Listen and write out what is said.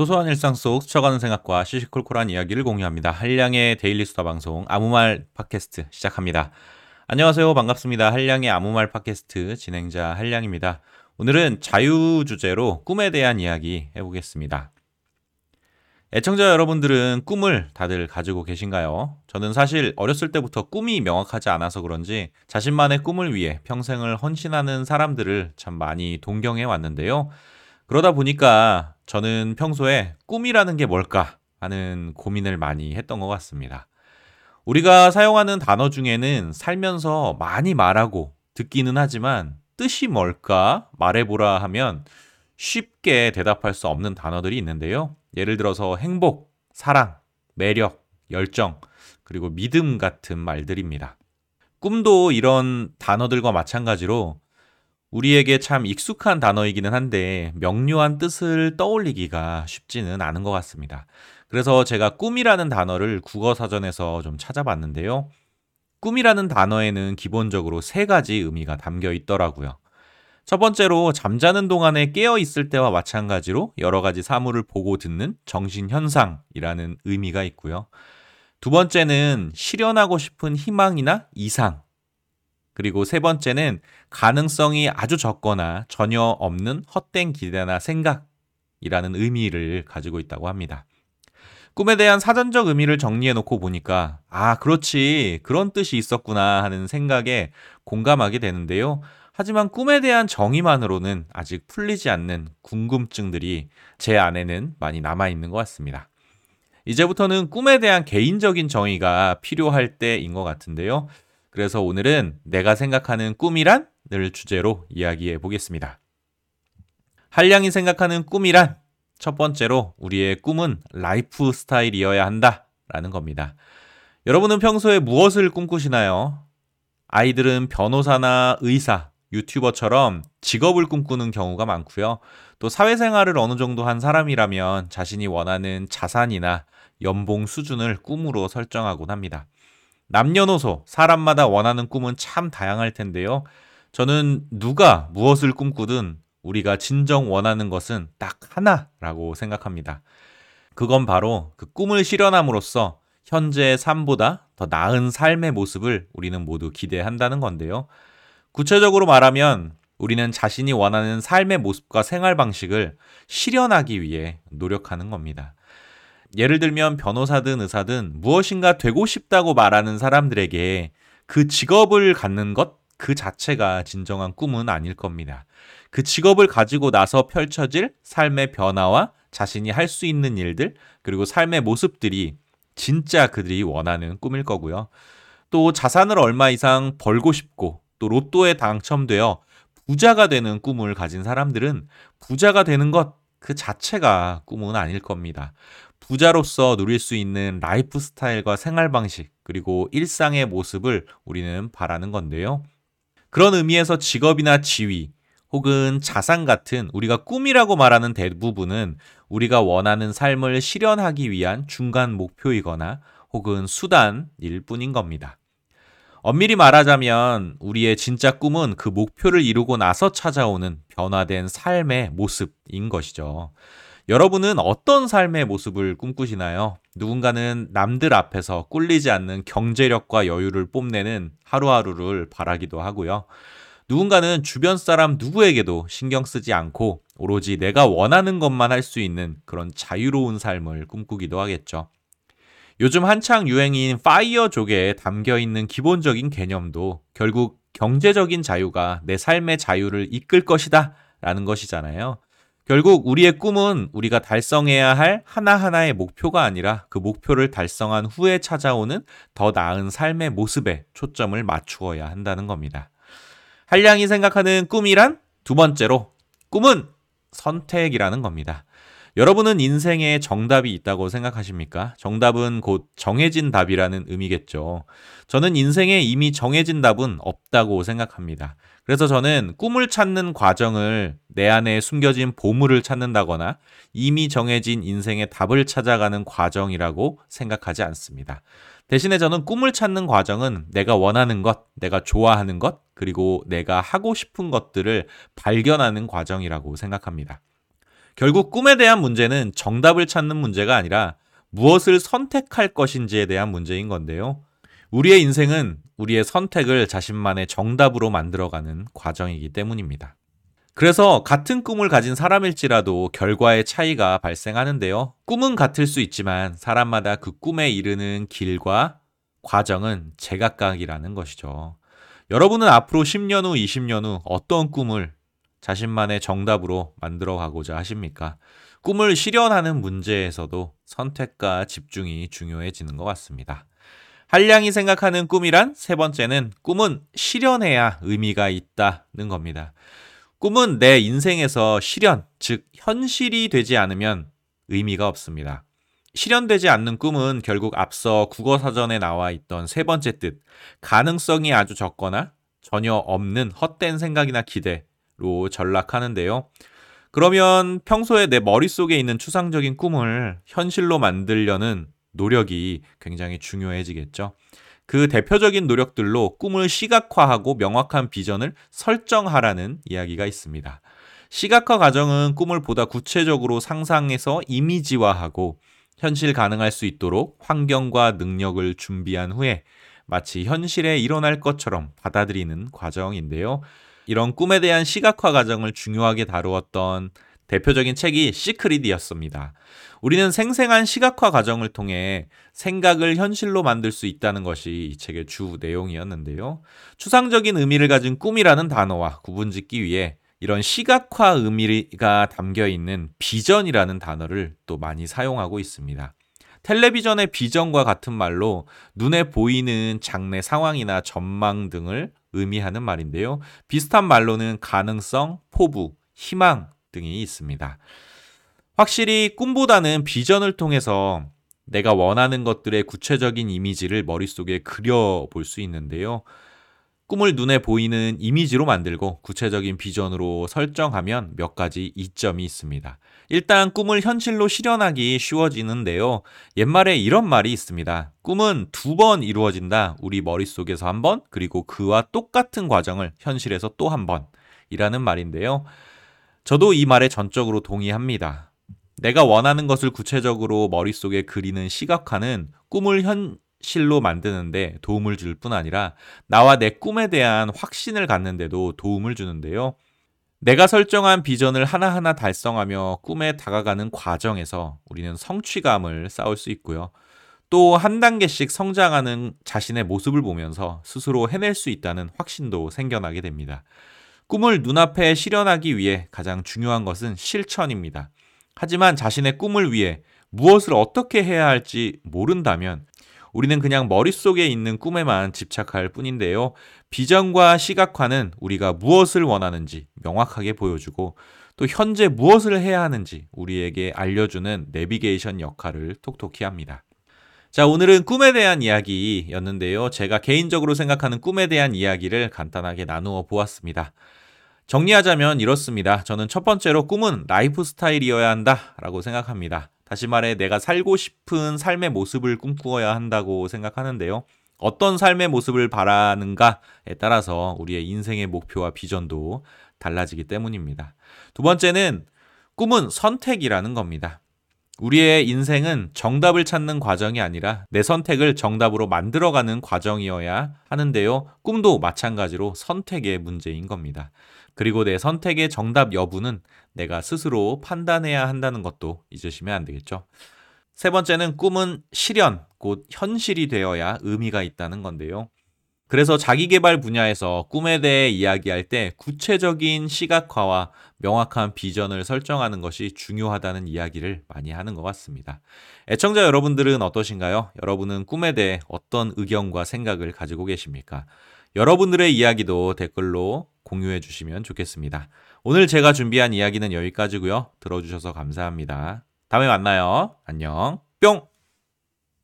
소소한 일상 속 스쳐가는 생각과 시시콜콜한 이야기를 공유합니다. 한량의 데일리 수다 방송 아무말 팟캐스트 시작합니다. 안녕하세요. 반갑습니다. 한량의 아무말 팟캐스트 진행자 한량입니다. 오늘은 자유 주제로 꿈에 대한 이야기 해보겠습니다. 애청자 여러분들은 꿈을 다들 가지고 계신가요? 저는 사실 어렸을 때부터 꿈이 명확하지 않아서 그런지 자신만의 꿈을 위해 평생을 헌신하는 사람들을 참 많이 동경해 왔는데요. 그러다 보니까 저는 평소에 꿈이라는 게 뭘까 하는 고민을 많이 했던 것 같습니다. 우리가 사용하는 단어 중에는 살면서 많이 말하고 듣기는 하지만 뜻이 뭘까 말해보라 하면 쉽게 대답할 수 없는 단어들이 있는데요. 예를 들어서 행복, 사랑, 매력, 열정, 그리고 믿음 같은 말들입니다. 꿈도 이런 단어들과 마찬가지로 우리에게 참 익숙한 단어이기는 한데 명료한 뜻을 떠올리기가 쉽지는 않은 것 같습니다. 그래서 제가 꿈이라는 단어를 국어 사전에서 좀 찾아봤는데요. 꿈이라는 단어에는 기본적으로 세 가지 의미가 담겨 있더라고요. 첫 번째로 잠자는 동안에 깨어 있을 때와 마찬가지로 여러 가지 사물을 보고 듣는 정신 현상이라는 의미가 있고요. 두 번째는 실현하고 싶은 희망이나 이상, 그리고 세 번째는 가능성이 아주 적거나 전혀 없는 헛된 기대나 생각이라는 의미를 가지고 있다고 합니다. 꿈에 대한 사전적 의미를 정리해 놓고 보니까, 아, 그렇지. 그런 뜻이 있었구나 하는 생각에 공감하게 되는데요. 하지만 꿈에 대한 정의만으로는 아직 풀리지 않는 궁금증들이 제 안에는 많이 남아있는 것 같습니다. 이제부터는 꿈에 대한 개인적인 정의가 필요할 때인 것 같은데요. 그래서 오늘은 내가 생각하는 꿈이란? 을 주제로 이야기해 보겠습니다. 한량이 생각하는 꿈이란? 첫 번째로 우리의 꿈은 라이프 스타일이어야 한다. 라는 겁니다. 여러분은 평소에 무엇을 꿈꾸시나요? 아이들은 변호사나 의사, 유튜버처럼 직업을 꿈꾸는 경우가 많고요. 또 사회생활을 어느 정도 한 사람이라면 자신이 원하는 자산이나 연봉 수준을 꿈으로 설정하곤 합니다. 남녀노소 사람마다 원하는 꿈은 참 다양할 텐데요. 저는 누가 무엇을 꿈꾸든 우리가 진정 원하는 것은 딱 하나라고 생각합니다. 그건 바로 그 꿈을 실현함으로써 현재의 삶보다 더 나은 삶의 모습을 우리는 모두 기대한다는 건데요. 구체적으로 말하면 우리는 자신이 원하는 삶의 모습과 생활 방식을 실현하기 위해 노력하는 겁니다. 예를 들면 변호사든 의사든 무엇인가 되고 싶다고 말하는 사람들에게 그 직업을 갖는 것 그 자체가 진정한 꿈은 아닐 겁니다. 그 직업을 가지고 나서 펼쳐질 삶의 변화와 자신이 할 수 있는 일들, 그리고 삶의 모습들이 진짜 그들이 원하는 꿈일 거고요. 또 자산을 얼마 이상 벌고 싶고, 또 로또에 당첨되어 부자가 되는 꿈을 가진 사람들은 부자가 되는 것 그 자체가 꿈은 아닐 겁니다. 부자로서 누릴 수 있는 라이프 스타일과 생활 방식, 그리고 일상의 모습을 우리는 바라는 건데요. 그런 의미에서 직업이나 지위, 혹은 자산 같은 우리가 꿈이라고 말하는 대부분은 우리가 원하는 삶을 실현하기 위한 중간 목표이거나 혹은 수단일 뿐인 겁니다. 엄밀히 말하자면 우리의 진짜 꿈은 그 목표를 이루고 나서 찾아오는 변화된 삶의 모습인 것이죠. 여러분은 어떤 삶의 모습을 꿈꾸시나요? 누군가는 남들 앞에서 꿀리지 않는 경제력과 여유를 뽐내는 하루하루를 바라기도 하고요. 누군가는 주변 사람 누구에게도 신경 쓰지 않고 오로지 내가 원하는 것만 할 수 있는 그런 자유로운 삶을 꿈꾸기도 하겠죠. 요즘 한창 유행인 파이어족에 담겨 있는 기본적인 개념도 결국 경제적인 자유가 내 삶의 자유를 이끌 것이다 라는 것이잖아요. 결국 우리의 꿈은 우리가 달성해야 할 하나하나의 목표가 아니라 그 목표를 달성한 후에 찾아오는 더 나은 삶의 모습에 초점을 맞추어야 한다는 겁니다. 한량이 생각하는 꿈이란 두 번째로 꿈은 선택이라는 겁니다. 여러분은 인생에 정답이 있다고 생각하십니까? 정답은 곧 정해진 답이라는 의미겠죠. 저는 인생에 이미 정해진 답은 없다고 생각합니다. 그래서 저는 꿈을 찾는 과정을 내 안에 숨겨진 보물을 찾는다거나 이미 정해진 인생의 답을 찾아가는 과정이라고 생각하지 않습니다. 대신에 저는 꿈을 찾는 과정은 내가 원하는 것, 내가 좋아하는 것, 그리고 내가 하고 싶은 것들을 발견하는 과정이라고 생각합니다. 결국 꿈에 대한 문제는 정답을 찾는 문제가 아니라 무엇을 선택할 것인지에 대한 문제인 건데요. 우리의 인생은 우리의 선택을 자신만의 정답으로 만들어가는 과정이기 때문입니다. 그래서 같은 꿈을 가진 사람일지라도 결과의 차이가 발생하는데요. 꿈은 같을 수 있지만 사람마다 그 꿈에 이르는 길과 과정은 제각각이라는 것이죠. 여러분은 앞으로 10년 후, 20년 후 어떤 꿈을 자신만의 정답으로 만들어 가고자 하십니까? 꿈을 실현하는 문제에서도 선택과 집중이 중요해지는 것 같습니다. 한량이 생각하는 꿈이란 세 번째는 꿈은 실현해야 의미가 있다는 겁니다. 꿈은 내 인생에서 실현, 즉 현실이 되지 않으면 의미가 없습니다. 실현되지 않는 꿈은 결국 앞서 국어 사전에 나와 있던 세 번째 뜻, 가능성이 아주 적거나 전혀 없는 헛된 생각이나 기대로 전락하는데요. 그러면 평소에 내 머릿속에 있는 추상적인 꿈을 현실로 만들려는 노력이 굉장히 중요해지겠죠. 그 대표적인 노력들로 꿈을 시각화하고 명확한 비전을 설정하라는 이야기가 있습니다. 시각화 과정은 꿈을 보다 구체적으로 상상해서 이미지화하고 현실 가능할 수 있도록 환경과 능력을 준비한 후에 마치 현실에 일어날 것처럼 받아들이는 과정인데요. 이런 꿈에 대한 시각화 과정을 중요하게 다루었던 대표적인 책이 시크릿이었습니다. 우리는 생생한 시각화 과정을 통해 생각을 현실로 만들 수 있다는 것이 이 책의 주 내용이었는데요. 추상적인 의미를 가진 꿈이라는 단어와 구분 짓기 위해 이런 시각화 의미가 담겨 있는 비전이라는 단어를 또 많이 사용하고 있습니다. 텔레비전의 비전과 같은 말로 눈에 보이는 장래 상황이나 전망 등을 의미하는 말인데요. 비슷한 말로는 가능성, 포부, 희망 등이 있습니다. 확실히 꿈보다는 비전을 통해서 내가 원하는 것들의 구체적인 이미지를 머릿속에 그려볼 수 있는데요. 꿈을 눈에 보이는 이미지로 만들고 구체적인 비전으로 설정하면 몇 가지 이점이 있습니다. 일단 꿈을 현실로 실현하기 쉬워지는데요. 옛말에 이런 말이 있습니다. 꿈은 두 번 이루어진다. 우리 머릿속에서 한 번, 그리고 그와 똑같은 과정을 현실에서 또 한 번. 이라는 말인데요. 저도 이 말에 전적으로 동의합니다. 내가 원하는 것을 구체적으로 머릿속에 그리는 시각화는 꿈을 현, 실로 만드는데 도움을 줄 뿐 아니라 나와 내 꿈에 대한 확신을 갖는데도 도움을 주는데요. 내가 설정한 비전을 하나하나 달성하며 꿈에 다가가는 과정에서 우리는 성취감을 쌓을 수 있고요. 또 한 단계씩 성장하는 자신의 모습을 보면서 스스로 해낼 수 있다는 확신도 생겨나게 됩니다. 꿈을 눈앞에 실현하기 위해 가장 중요한 것은 실천입니다. 하지만 자신의 꿈을 위해 무엇을 어떻게 해야 할지 모른다면 우리는 그냥 머릿속에 있는 꿈에만 집착할 뿐인데요. 비전과 시각화는 우리가 무엇을 원하는지 명확하게 보여주고 또 현재 무엇을 해야 하는지 우리에게 알려주는 내비게이션 역할을 톡톡히 합니다. 자, 오늘은 꿈에 대한 이야기였는데요. 제가 개인적으로 생각하는 꿈에 대한 이야기를 간단하게 나누어 보았습니다. 정리하자면 이렇습니다. 저는 첫 번째로 꿈은 라이프 스타일이어야 한다 라고 생각합니다. 다시 말해 내가 살고 싶은 삶의 모습을 꿈꾸어야 한다고 생각하는데요. 어떤 삶의 모습을 바라는가에 따라서 우리의 인생의 목표와 비전도 달라지기 때문입니다. 두 번째는 꿈은 선택이라는 겁니다. 우리의 인생은 정답을 찾는 과정이 아니라 내 선택을 정답으로 만들어가는 과정이어야 하는데요. 꿈도 마찬가지로 선택의 문제인 겁니다. 그리고 내 선택의 정답 여부는 내가 스스로 판단해야 한다는 것도 잊으시면 안 되겠죠. 세 번째는 꿈은 실현, 곧 현실이 되어야 의미가 있다는 건데요. 그래서 자기개발 분야에서 꿈에 대해 이야기할 때 구체적인 시각화와 명확한 비전을 설정하는 것이 중요하다는 이야기를 많이 하는 것 같습니다. 애청자 여러분들은 어떠신가요? 여러분은 꿈에 대해 어떤 의견과 생각을 가지고 계십니까? 여러분들의 이야기도 댓글로 공유해 주시면 좋겠습니다. 오늘 제가 준비한 이야기는 여기까지고요. 들어주셔서 감사합니다. 다음에 만나요. 안녕. 뿅!